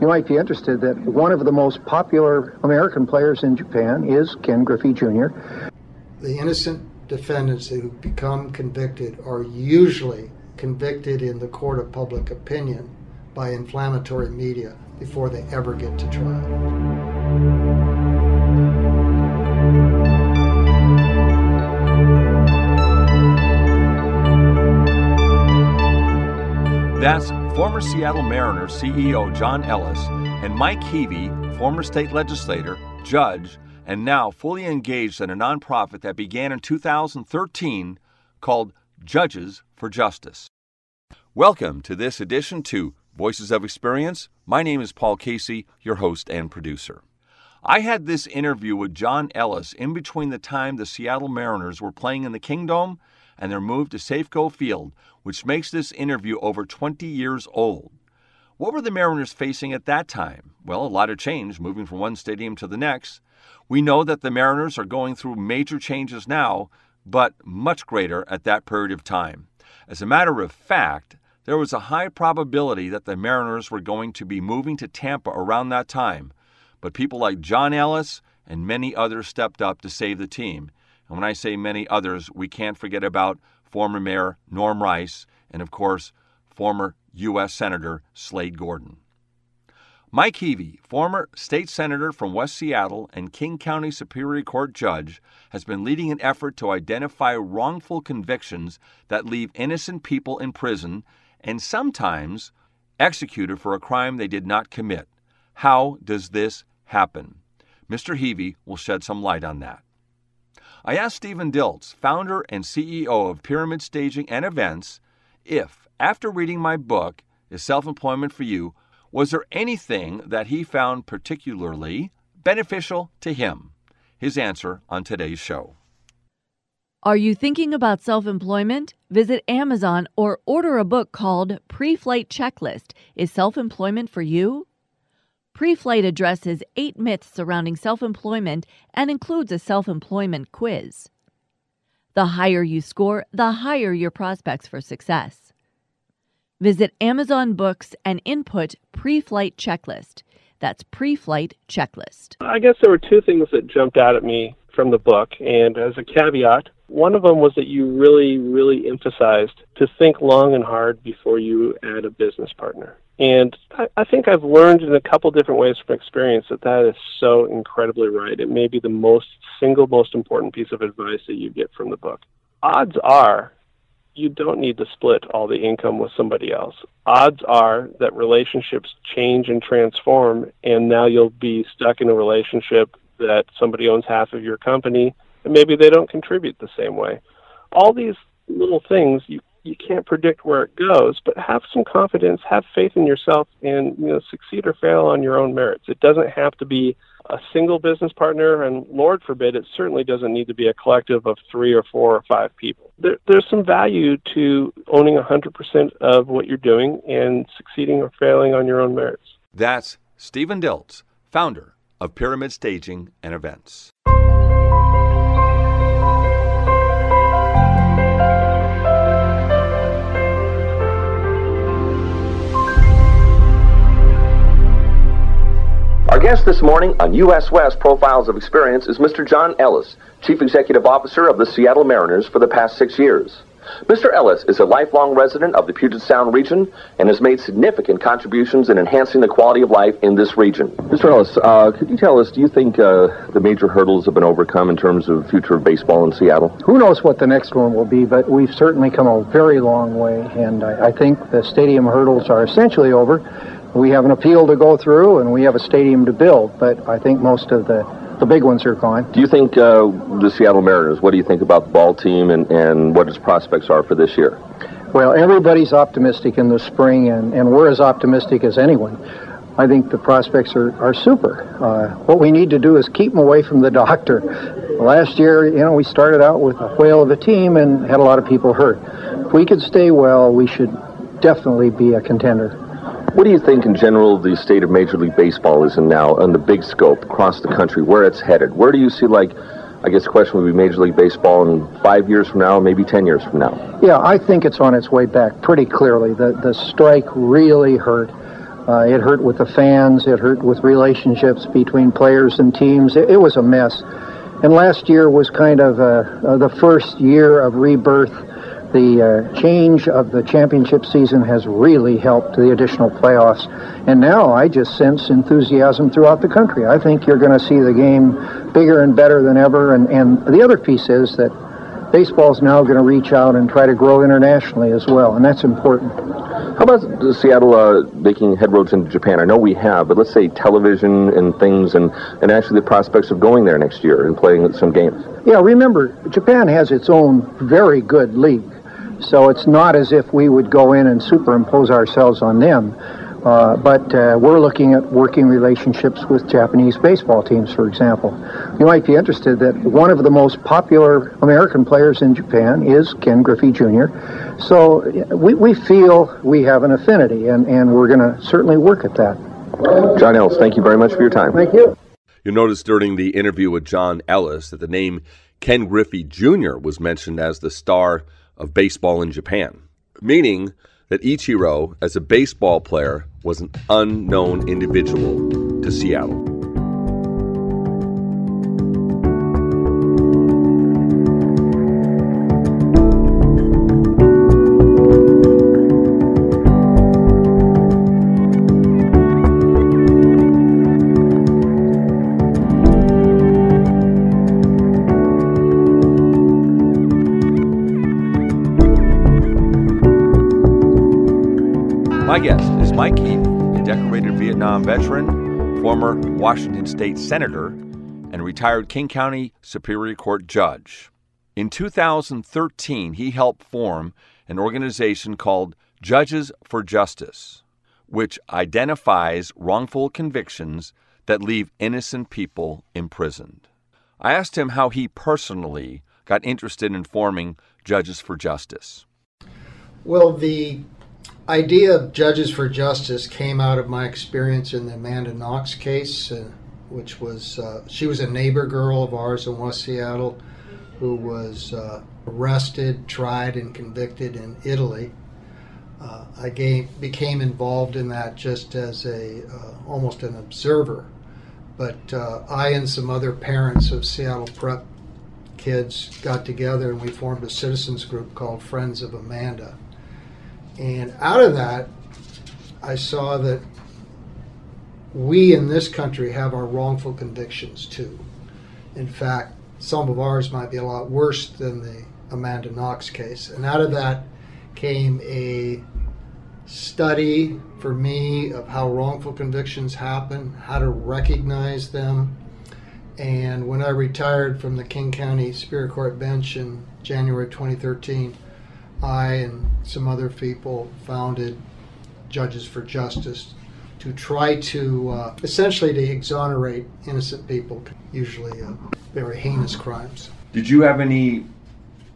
You might be interested that one of the most popular American players in Japan is Ken Griffey Jr. The innocent defendants who become convicted are usually convicted in the court of public opinion by inflammatory media before they ever get to trial. That's former Seattle Mariners CEO John Ellis and Mike Heavey, former state legislator, judge, and now fully engaged in a nonprofit that began in 2013 called Judges for Justice. Welcome to this edition to Voices of Experience. My name is Paul Casey, your host and producer. I had this interview with John Ellis in between the time the Seattle Mariners were playing in the Kingdome and their move to Safeco Field, which makes this interview over 20 years old. What were the Mariners facing at that time? Well, a lot of change, moving from one stadium to the next. We know that the Mariners are going through major changes now, but much greater at that period of time. As a matter of fact, there was a high probability that the Mariners were going to be moving to Tampa around that time, but people like John Ellis and many others stepped up to save the team. And when I say many others, we can't forget about former Mayor Norm Rice and, of course, former U.S. Senator Slade Gorton. Mike Heavey, former state senator from West Seattle and King County Superior Court judge, has been leading an effort to identify wrongful convictions that leave innocent people in prison and sometimes executed for a crime they did not commit. How does this happen? Mr. Heavey will shed some light on that. I asked Stephen Diltz, founder and CEO of Pyramid Staging and Events, if, after reading my book, Is Self Employment for You, was there anything that he found particularly beneficial to him? His answer on today's show. Are you thinking about self employment? Visit Amazon or order a book called Pre Flight Checklist Is Self Employment for You? Pre Flight addresses eight myths surrounding self employment and includes a self employment quiz. The higher you score, the higher your prospects for success. Visit Amazon Books and input Pre Flight Checklist. That's Pre Flight Checklist. I guess there were two things that jumped out at me from the book, and as a caveat, one of them was that you really, really emphasized to think long and hard before you add a business partner. And I, I think I've learned in a couple different ways from experience that that is so incredibly right. It may be the most single most important piece of advice that you get from the book. Odds are you don't need to split all the income with somebody else. Odds are that relationships change and transform, and now you'll be stuck in a relationship that somebody owns half of your company, and maybe they don't contribute the same way. All these little things you you can't predict where it goes, but have some confidence, have faith in yourself, and you know succeed or fail on your own merits. It doesn't have to be a single business partner, and Lord forbid, it certainly doesn't need to be a collective of three or four or five people. There, there's some value to owning 100% of what you're doing and succeeding or failing on your own merits. That's Stephen Diltz, founder of Pyramid Staging and Events. Guest this morning on U.S. West Profiles of Experience is Mr. John Ellis, Chief Executive Officer of the Seattle Mariners for the past six years. Mr. Ellis is a lifelong resident of the Puget Sound region and has made significant contributions in enhancing the quality of life in this region. Mr. Ellis, uh, could you tell us, do you think uh, the major hurdles have been overcome in terms of future of baseball in Seattle? Who knows what the next one will be, but we've certainly come a very long way, and I, I think the stadium hurdles are essentially over we have an appeal to go through and we have a stadium to build, but I think most of the, the big ones are gone. Do you think uh, the Seattle Mariners, what do you think about the ball team and, and what its prospects are for this year? Well, everybody's optimistic in the spring, and, and we're as optimistic as anyone. I think the prospects are, are super. Uh, what we need to do is keep them away from the doctor. Last year, you know, we started out with a whale of a team and had a lot of people hurt. If we could stay well, we should definitely be a contender. What do you think in general the state of Major League Baseball is in now on the big scope across the country, where it's headed? Where do you see, like, I guess the question would be Major League Baseball in five years from now, maybe 10 years from now? Yeah, I think it's on its way back pretty clearly. The, the strike really hurt. Uh, it hurt with the fans. It hurt with relationships between players and teams. It, it was a mess. And last year was kind of uh, uh, the first year of rebirth. The uh, change of the championship season has really helped the additional playoffs. And now I just sense enthusiasm throughout the country. I think you're going to see the game bigger and better than ever. And, and the other piece is that baseball is now going to reach out and try to grow internationally as well, and that's important. How about Seattle uh, making headroads into Japan? I know we have, but let's say television and things, and, and actually the prospects of going there next year and playing some games. Yeah, remember, Japan has its own very good league, so it's not as if we would go in and superimpose ourselves on them. Uh, but uh, we're looking at working relationships with Japanese baseball teams, for example. You might be interested that one of the most popular American players in Japan is Ken Griffey Jr. So we, we feel we have an affinity, and, and we're going to certainly work at that. John Ellis, thank you very much for your time. Thank you. You noticed during the interview with John Ellis that the name Ken Griffey Jr. was mentioned as the star of baseball in Japan, meaning that Ichiro, as a baseball player, was an unknown individual to Seattle. Vietnam veteran, former Washington State Senator, and retired King County Superior Court judge. In 2013, he helped form an organization called Judges for Justice, which identifies wrongful convictions that leave innocent people imprisoned. I asked him how he personally got interested in forming Judges for Justice. Well, the idea of Judges for Justice came out of my experience in the Amanda Knox case, uh, which was uh, she was a neighbor girl of ours in West Seattle who was uh, arrested, tried, and convicted in Italy. Uh, I became involved in that just as a uh, almost an observer, but uh, I and some other parents of Seattle prep kids got together and we formed a citizens group called Friends of Amanda and out of that, I saw that we in this country have our wrongful convictions too. In fact, some of ours might be a lot worse than the Amanda Knox case. And out of that came a study for me of how wrongful convictions happen, how to recognize them. And when I retired from the King County Superior Court bench in January 2013, I and some other people founded Judges for Justice to try to uh, essentially to exonerate innocent people, usually uh, very heinous crimes. Did you have any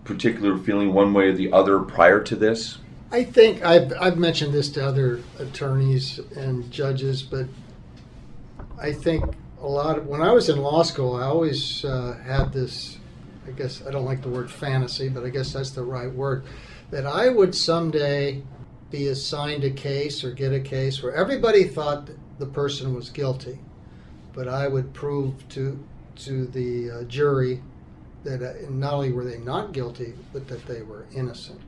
particular feeling one way or the other prior to this? I think I've, I've mentioned this to other attorneys and judges, but I think a lot of when I was in law school, I always uh, had this. I guess I don't like the word fantasy, but I guess that's the right word that I would someday be assigned a case or get a case where everybody thought the person was guilty, but I would prove to to the uh, jury that uh, not only were they not guilty, but that they were innocent.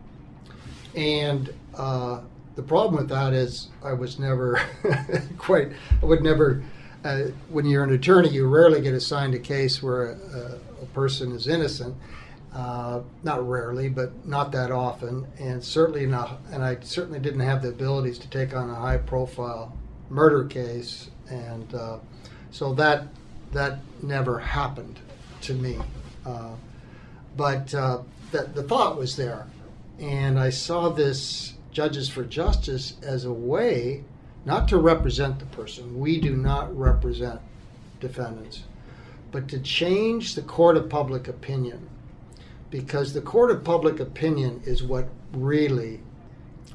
And uh, the problem with that is I was never quite. I would never. Uh, when you're an attorney, you rarely get assigned a case where a, a person is innocent uh, not rarely, but not that often, and certainly not. And I certainly didn't have the abilities to take on a high-profile murder case, and uh, so that that never happened to me. Uh, but uh, that the thought was there, and I saw this Judges for Justice as a way not to represent the person. We do not represent defendants, but to change the court of public opinion because the court of public opinion is what really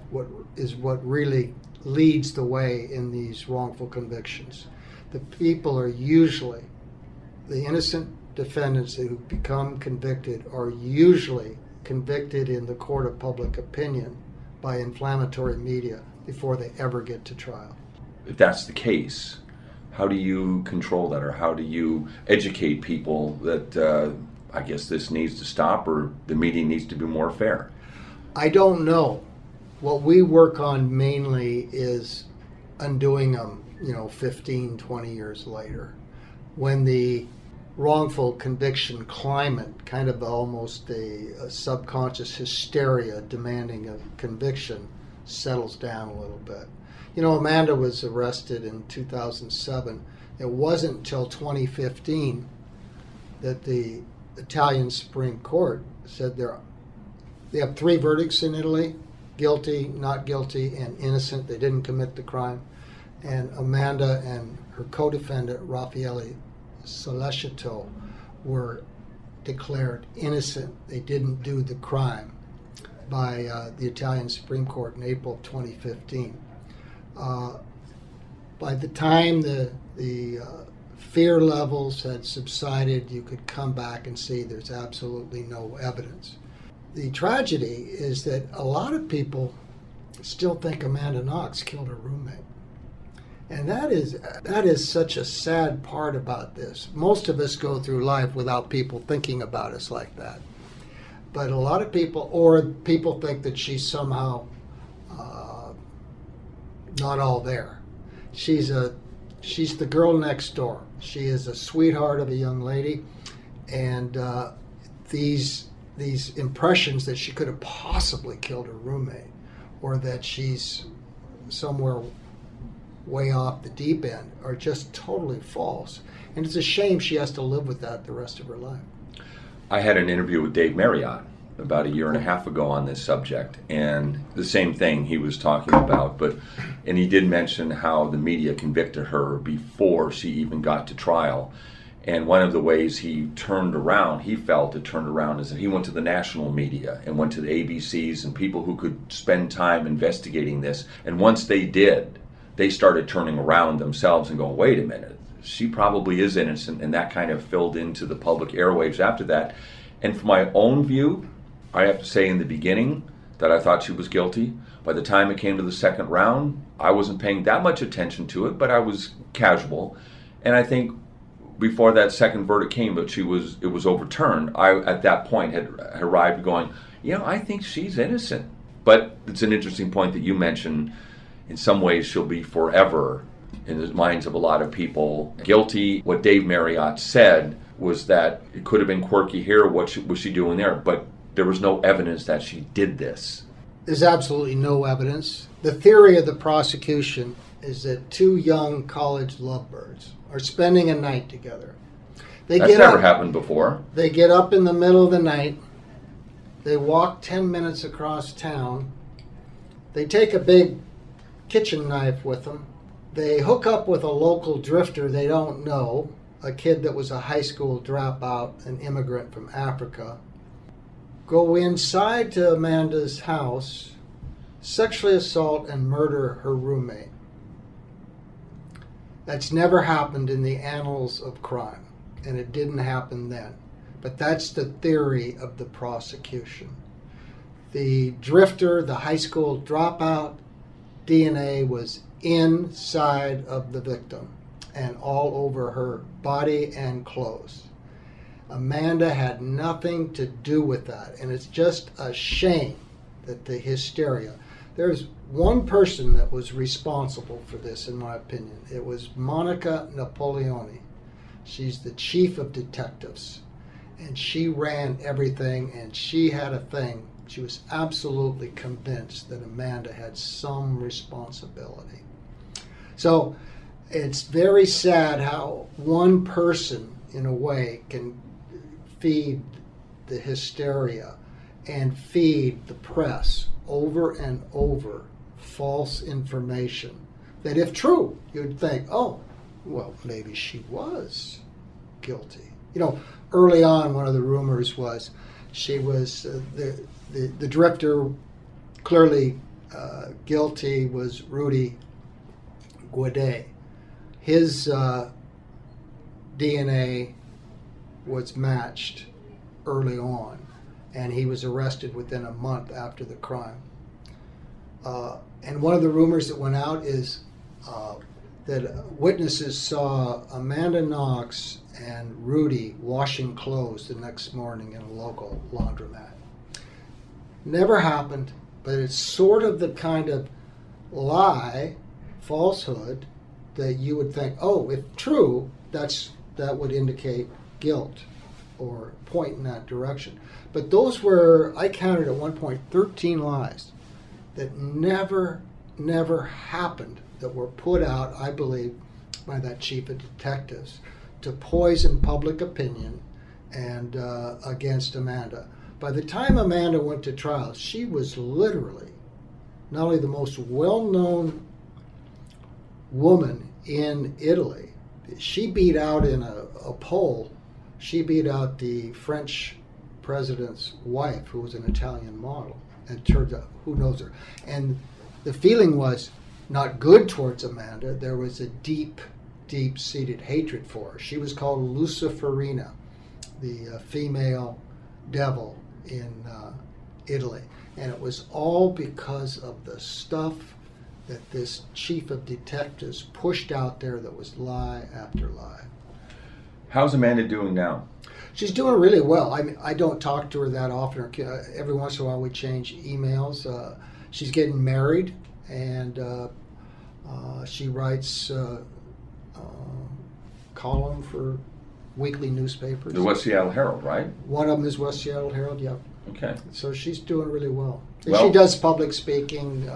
what is what really leads the way in these wrongful convictions. The people are usually the innocent defendants who become convicted are usually convicted in the court of public opinion by inflammatory media before they ever get to trial. if that's the case, how do you control that, or how do you educate people that uh, I guess this needs to stop, or the media needs to be more fair? I don't know. What we work on mainly is undoing them, you know, 15, 20 years later, when the wrongful conviction climate, kind of almost a, a subconscious hysteria demanding a conviction, settles down a little bit. You know, Amanda was arrested in 2007. It wasn't until 2015 that the Italian Supreme Court said there they have three verdicts in Italy guilty, not guilty, and innocent. They didn't commit the crime. And Amanda and her co defendant, Raffaele Sollecito, were declared innocent. They didn't do the crime by uh, the Italian Supreme Court in April 2015. Uh, by the time the, the uh, fear levels had subsided, you could come back and see there's absolutely no evidence. The tragedy is that a lot of people still think Amanda Knox killed her roommate. And that is that is such a sad part about this. Most of us go through life without people thinking about us like that. But a lot of people, or people think that she's somehow uh, not all there. She's a she's the girl next door. She is a sweetheart of a young lady, and uh, these these impressions that she could have possibly killed her roommate, or that she's somewhere way off the deep end are just totally false. And it's a shame she has to live with that the rest of her life. I had an interview with Dave Marriott about a year and a half ago on this subject, and the same thing he was talking about. But and he did mention how the media convicted her before she even got to trial. And one of the ways he turned around, he felt it turned around, is that he went to the national media and went to the ABCs and people who could spend time investigating this. And once they did, they started turning around themselves and going, wait a minute, she probably is innocent. And that kind of filled into the public airwaves after that. And from my own view, I have to say in the beginning that I thought she was guilty. By the time it came to the second round, I wasn't paying that much attention to it, but I was casual. And I think before that second verdict came, but she was it was overturned. I at that point had arrived going, you know, I think she's innocent. But it's an interesting point that you mentioned in some ways she'll be forever in the minds of a lot of people guilty. What Dave Marriott said was that it could have been quirky here. What was she doing there? But there was no evidence that she did this. There's absolutely no evidence. The theory of the prosecution is that two young college lovebirds are spending a night together. They That's get never up, happened before. They get up in the middle of the night. They walk 10 minutes across town. They take a big kitchen knife with them. They hook up with a local drifter they don't know, a kid that was a high school dropout, an immigrant from Africa. Go inside to Amanda's house, sexually assault and murder her roommate. That's never happened in the annals of crime, and it didn't happen then. But that's the theory of the prosecution. The drifter, the high school dropout, DNA was inside of the victim and all over her body and clothes. Amanda had nothing to do with that, and it's just a shame that the hysteria. There's one person that was responsible for this, in my opinion. It was Monica Napoleoni. She's the chief of detectives, and she ran everything, and she had a thing she was absolutely convinced that Amanda had some responsibility. So it's very sad how one person, in a way, can feed the hysteria and feed the press over and over false information that, if true, you'd think, oh, well, maybe she was guilty. You know, early on, one of the rumors was she was uh, the the, the director clearly uh, guilty was Rudy Guede. His uh, DNA was matched early on, and he was arrested within a month after the crime. Uh, and one of the rumors that went out is uh, that witnesses saw Amanda Knox and Rudy washing clothes the next morning in a local laundromat. Never happened, but it's sort of the kind of lie, falsehood, that you would think, oh, if true, that's that would indicate guilt or point in that direction. But those were, I counted at one point, 13 lies that never, never happened that were put out, I believe, by that chief of detectives to poison public opinion and uh, against Amanda. By the time Amanda went to trial, she was literally not only the most well known woman in Italy, she beat out in a, a poll, she beat out the French president's wife, who was an Italian model. And turned out, who knows her? And the feeling was not good towards Amanda. There was a deep, deep seated hatred for her. She was called Luciferina, the uh, female devil in uh, Italy. And it was all because of the stuff that this chief of detectives pushed out there that was lie after lie. How's Amanda doing now? She's doing really well. I mean, I don't talk to her that often. Uh, every once in a while, we change emails. Uh, she's getting married, and uh, uh she writes uh, uh, column for weekly newspapers. The West Seattle Herald, right? One of them is West Seattle Herald. Yep. Okay. So she's doing really well. Well- she does public speaking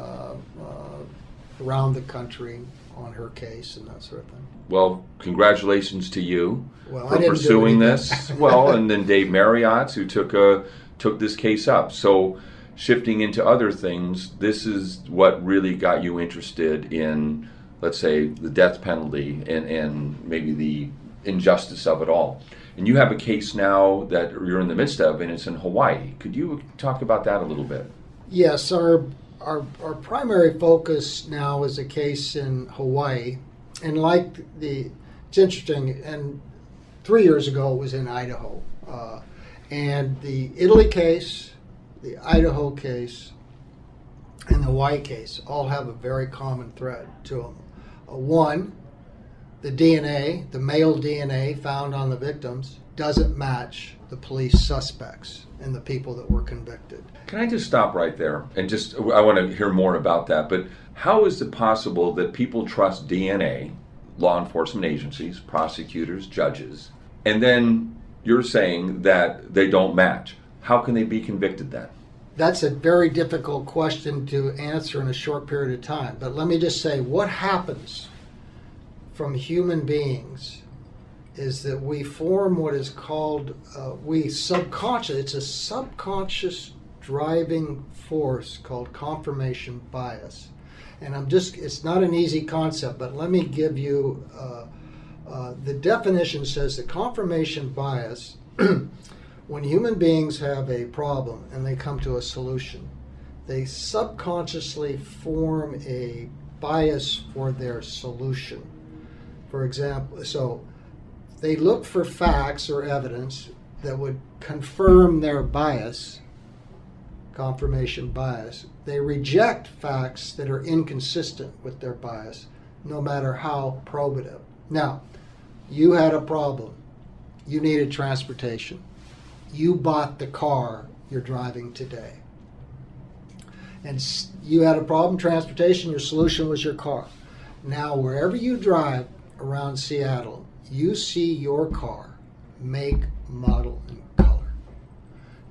around the country on her case and that sort of thing. Well, congratulations to you Well, for pursuing this. well, and then Dave Marriott, who took a took this case up. So, shifting into other things, this is what really got you interested in, let's say, the death penalty and and maybe the injustice of it all. And you have a case now that you're in the midst of, and it's in Hawaii. Could you talk about that a little bit? Yes, our, our, our primary focus now is a case in Hawaii. And like the, it's interesting, and three years ago it was in Idaho. Uh, and the Italy case, the Idaho case, and the Hawaii case all have a very common thread to them. Uh, one, the DNA, the male DNA found on the victims, doesn't match the police suspects and the people that were convicted. Can I just stop right there and just I want to hear more about that. But how is it possible that people trust DNA, law enforcement agencies, prosecutors, judges, and then you're saying that they don't match? How can they be convicted then? That's a very difficult question to answer in a short period of time. But let me just say what happens from human beings is that we form what is called uh, we subconscious it's a subconscious driving force called confirmation bias. And i'm just it's not an easy concept but let me give you uh, uh, the definition says that confirmation bias when human beings have a problem and they come to a solution they subconsciously form a bias for their solution for example, so they look for facts or evidence that would confirm their bias, confirmation bias. They reject facts that are inconsistent with their bias, no matter how probative. Now, you had a problem. You needed transportation. You bought the car you're driving today. And you had a problem transportation, your solution was your car. Now, wherever you drive, around Seattle, you see your car, make, model, and color.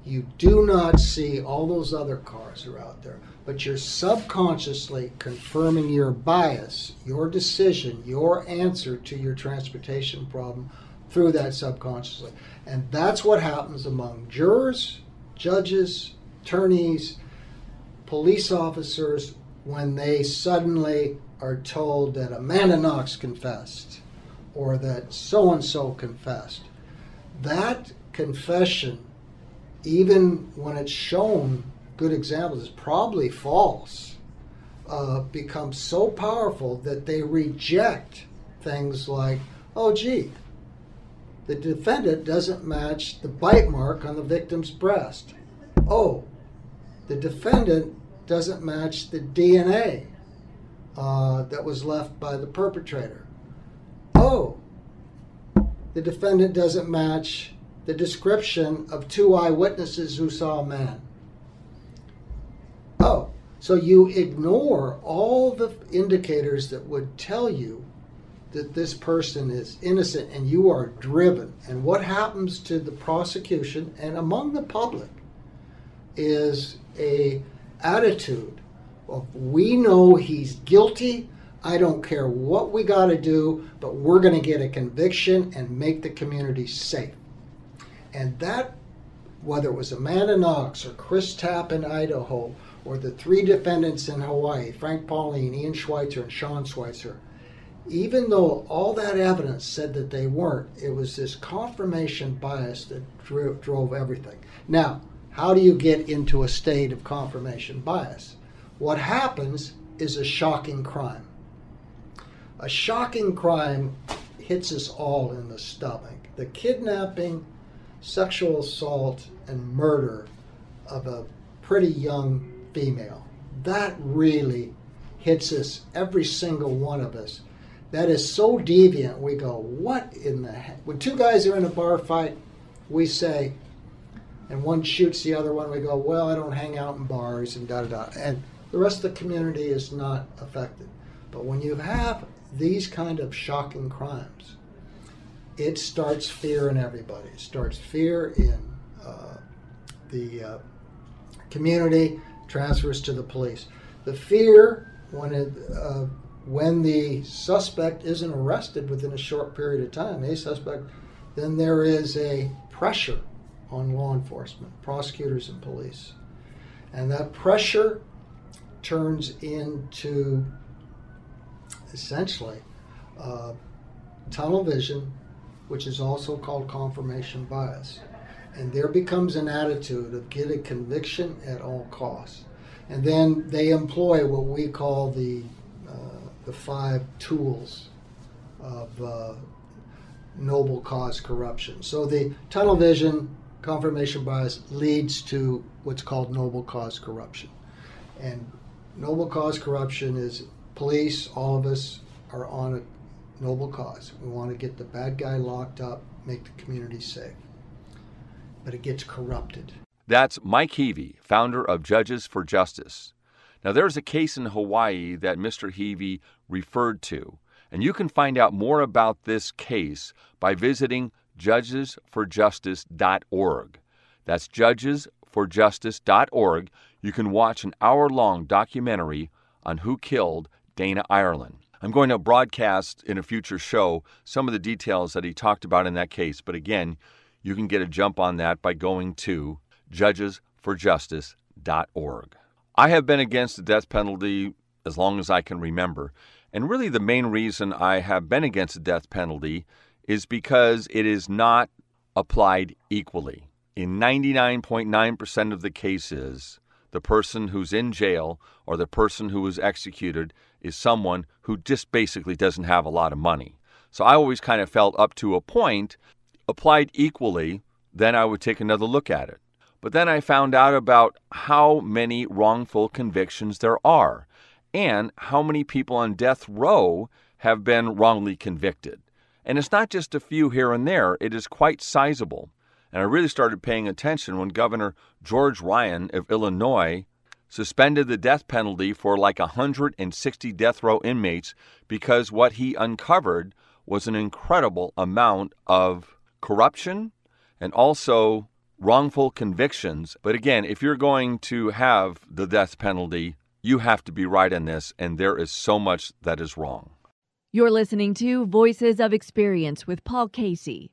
You do not see all those other cars are out there, but you're subconsciously confirming your bias, your decision, your answer to your transportation problem through that subconsciously. And that's what happens among jurors, judges, attorneys, police officers when they suddenly are told that Amanda Knox confessed or that so and so confessed. That confession, even when it's shown good examples, is probably false, uh, becomes so powerful that they reject things like, oh, gee, the defendant doesn't match the bite mark on the victim's breast. Oh, the defendant doesn't match the DNA uh, that was left by the perpetrator. Oh, the defendant doesn't match the description of two eyewitnesses who saw a man. Oh, so you ignore all the indicators that would tell you that this person is innocent and you are driven. And what happens to the prosecution and among the public is a attitude of we know he's guilty. I don't care what we got to do, but we're going to get a conviction and make the community safe. And that, whether it was Amanda Knox or Chris Tapp in Idaho, or the three defendants in Hawaii, Frank Pauline, Ian Schweitzer, and Sean Schweitzer, even though all that evidence said that they weren't, it was this confirmation bias that drove everything. Now, how do you get into a state of confirmation bias? What happens is a shocking crime. A shocking crime hits us all in the stomach. The kidnapping, sexual assault, and murder of a pretty young female. That really hits us, every single one of us. That is so deviant. We go, what in the heck? When two guys are in a bar fight, we say, and one shoots the other one, we go, well, I don't hang out in bars and da da da. And the rest of the community is not affected. But when you have these kind of shocking crimes, it starts fear in everybody. It starts fear in uh, the uh, community, transfers to the police. The fear when it, uh, when the suspect isn't arrested within a short period of time, a suspect, then there is a pressure on law enforcement, prosecutors, and police. And that pressure turns into essentially uh, tunnel vision, which is also called confirmation bias. And there becomes an attitude of get a conviction at all costs. And then they employ what we call the, uh, the five tools of uh, noble cause corruption. So the tunnel vision, confirmation bias leads to what's called noble cause corruption. And noble cause corruption is police, all of us are on a noble cause. We want to get the bad guy locked up, make the community safe. But it gets corrupted. That's Mike Heavey, founder of Judges for Justice. Now, there's a case in Hawaii that Mr. Heavey referred to, and you can find out more about this case by visiting judgesforjustice.org. That's judgesforjustice.org you can watch an hour long documentary on who killed Dana Ireland. I'm going to broadcast in a future show some of the details that he talked about in that case, but again, you can get a jump on that by going to judgesforjustice.org. I have been against the death penalty as long as I can remember, and really the main reason I have been against the death penalty is because it is not applied equally. In 99.9% of the cases, the person who's in jail or the person who was executed is someone who just basically doesn't have a lot of money. So I always kind of felt up to a point, applied equally, then I would take another look at it. But then I found out about how many wrongful convictions there are and how many people on death row have been wrongly convicted. And it's not just a few here and there, it is quite sizable. And I really started paying attention when Governor George Ryan of Illinois suspended the death penalty for like 160 death row inmates because what he uncovered was an incredible amount of corruption and also wrongful convictions. But again, if you're going to have the death penalty, you have to be right in this, and there is so much that is wrong. You're listening to Voices of Experience with Paul Casey.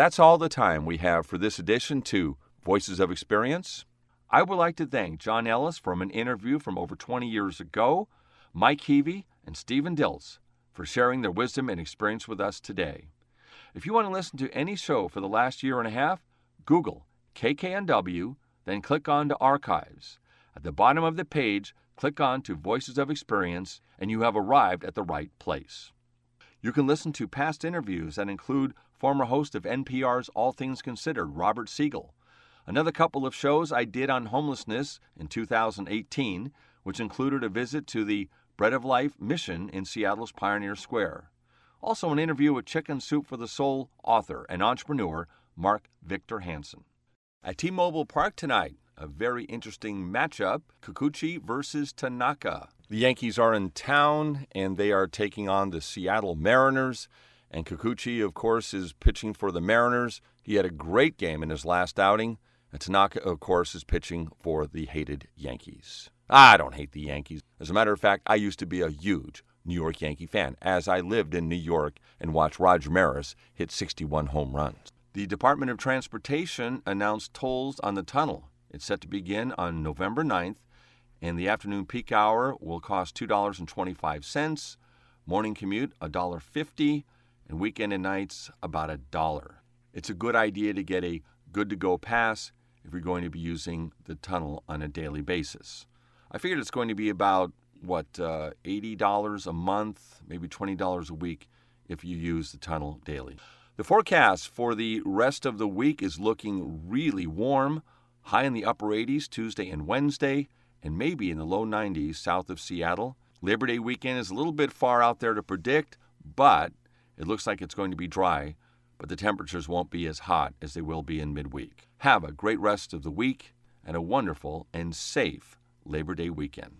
That's all the time we have for this edition to Voices of Experience. I would like to thank John Ellis from an interview from over 20 years ago, Mike Heavey, and Stephen Dills for sharing their wisdom and experience with us today. If you want to listen to any show for the last year and a half, Google KKNW, then click on to Archives. At the bottom of the page, click on to Voices of Experience, and you have arrived at the right place. You can listen to past interviews that include former host of NPR's All Things Considered, Robert Siegel. Another couple of shows I did on homelessness in 2018, which included a visit to the Bread of Life mission in Seattle's Pioneer Square. Also, an interview with Chicken Soup for the Soul author and entrepreneur Mark Victor Hansen. At T Mobile Park tonight, a very interesting matchup Kikuchi versus Tanaka. The Yankees are in town and they are taking on the Seattle Mariners. And Kikuchi, of course, is pitching for the Mariners. He had a great game in his last outing. And Tanaka, of course, is pitching for the hated Yankees. I don't hate the Yankees. As a matter of fact, I used to be a huge New York Yankee fan, as I lived in New York and watched Roger Maris hit 61 home runs. The Department of Transportation announced tolls on the tunnel. It's set to begin on November 9th, and the afternoon peak hour will cost $2.25, morning commute $1.50, and weekend and nights about a dollar. It's a good idea to get a good to go pass if you're going to be using the tunnel on a daily basis. I figured it's going to be about what uh, $80 a month, maybe $20 a week if you use the tunnel daily. The forecast for the rest of the week is looking really warm, high in the upper 80s Tuesday and Wednesday, and maybe in the low 90s south of Seattle. Labor Day weekend is a little bit far out there to predict, but it looks like it's going to be dry, but the temperatures won't be as hot as they will be in midweek. Have a great rest of the week and a wonderful and safe Labor Day weekend.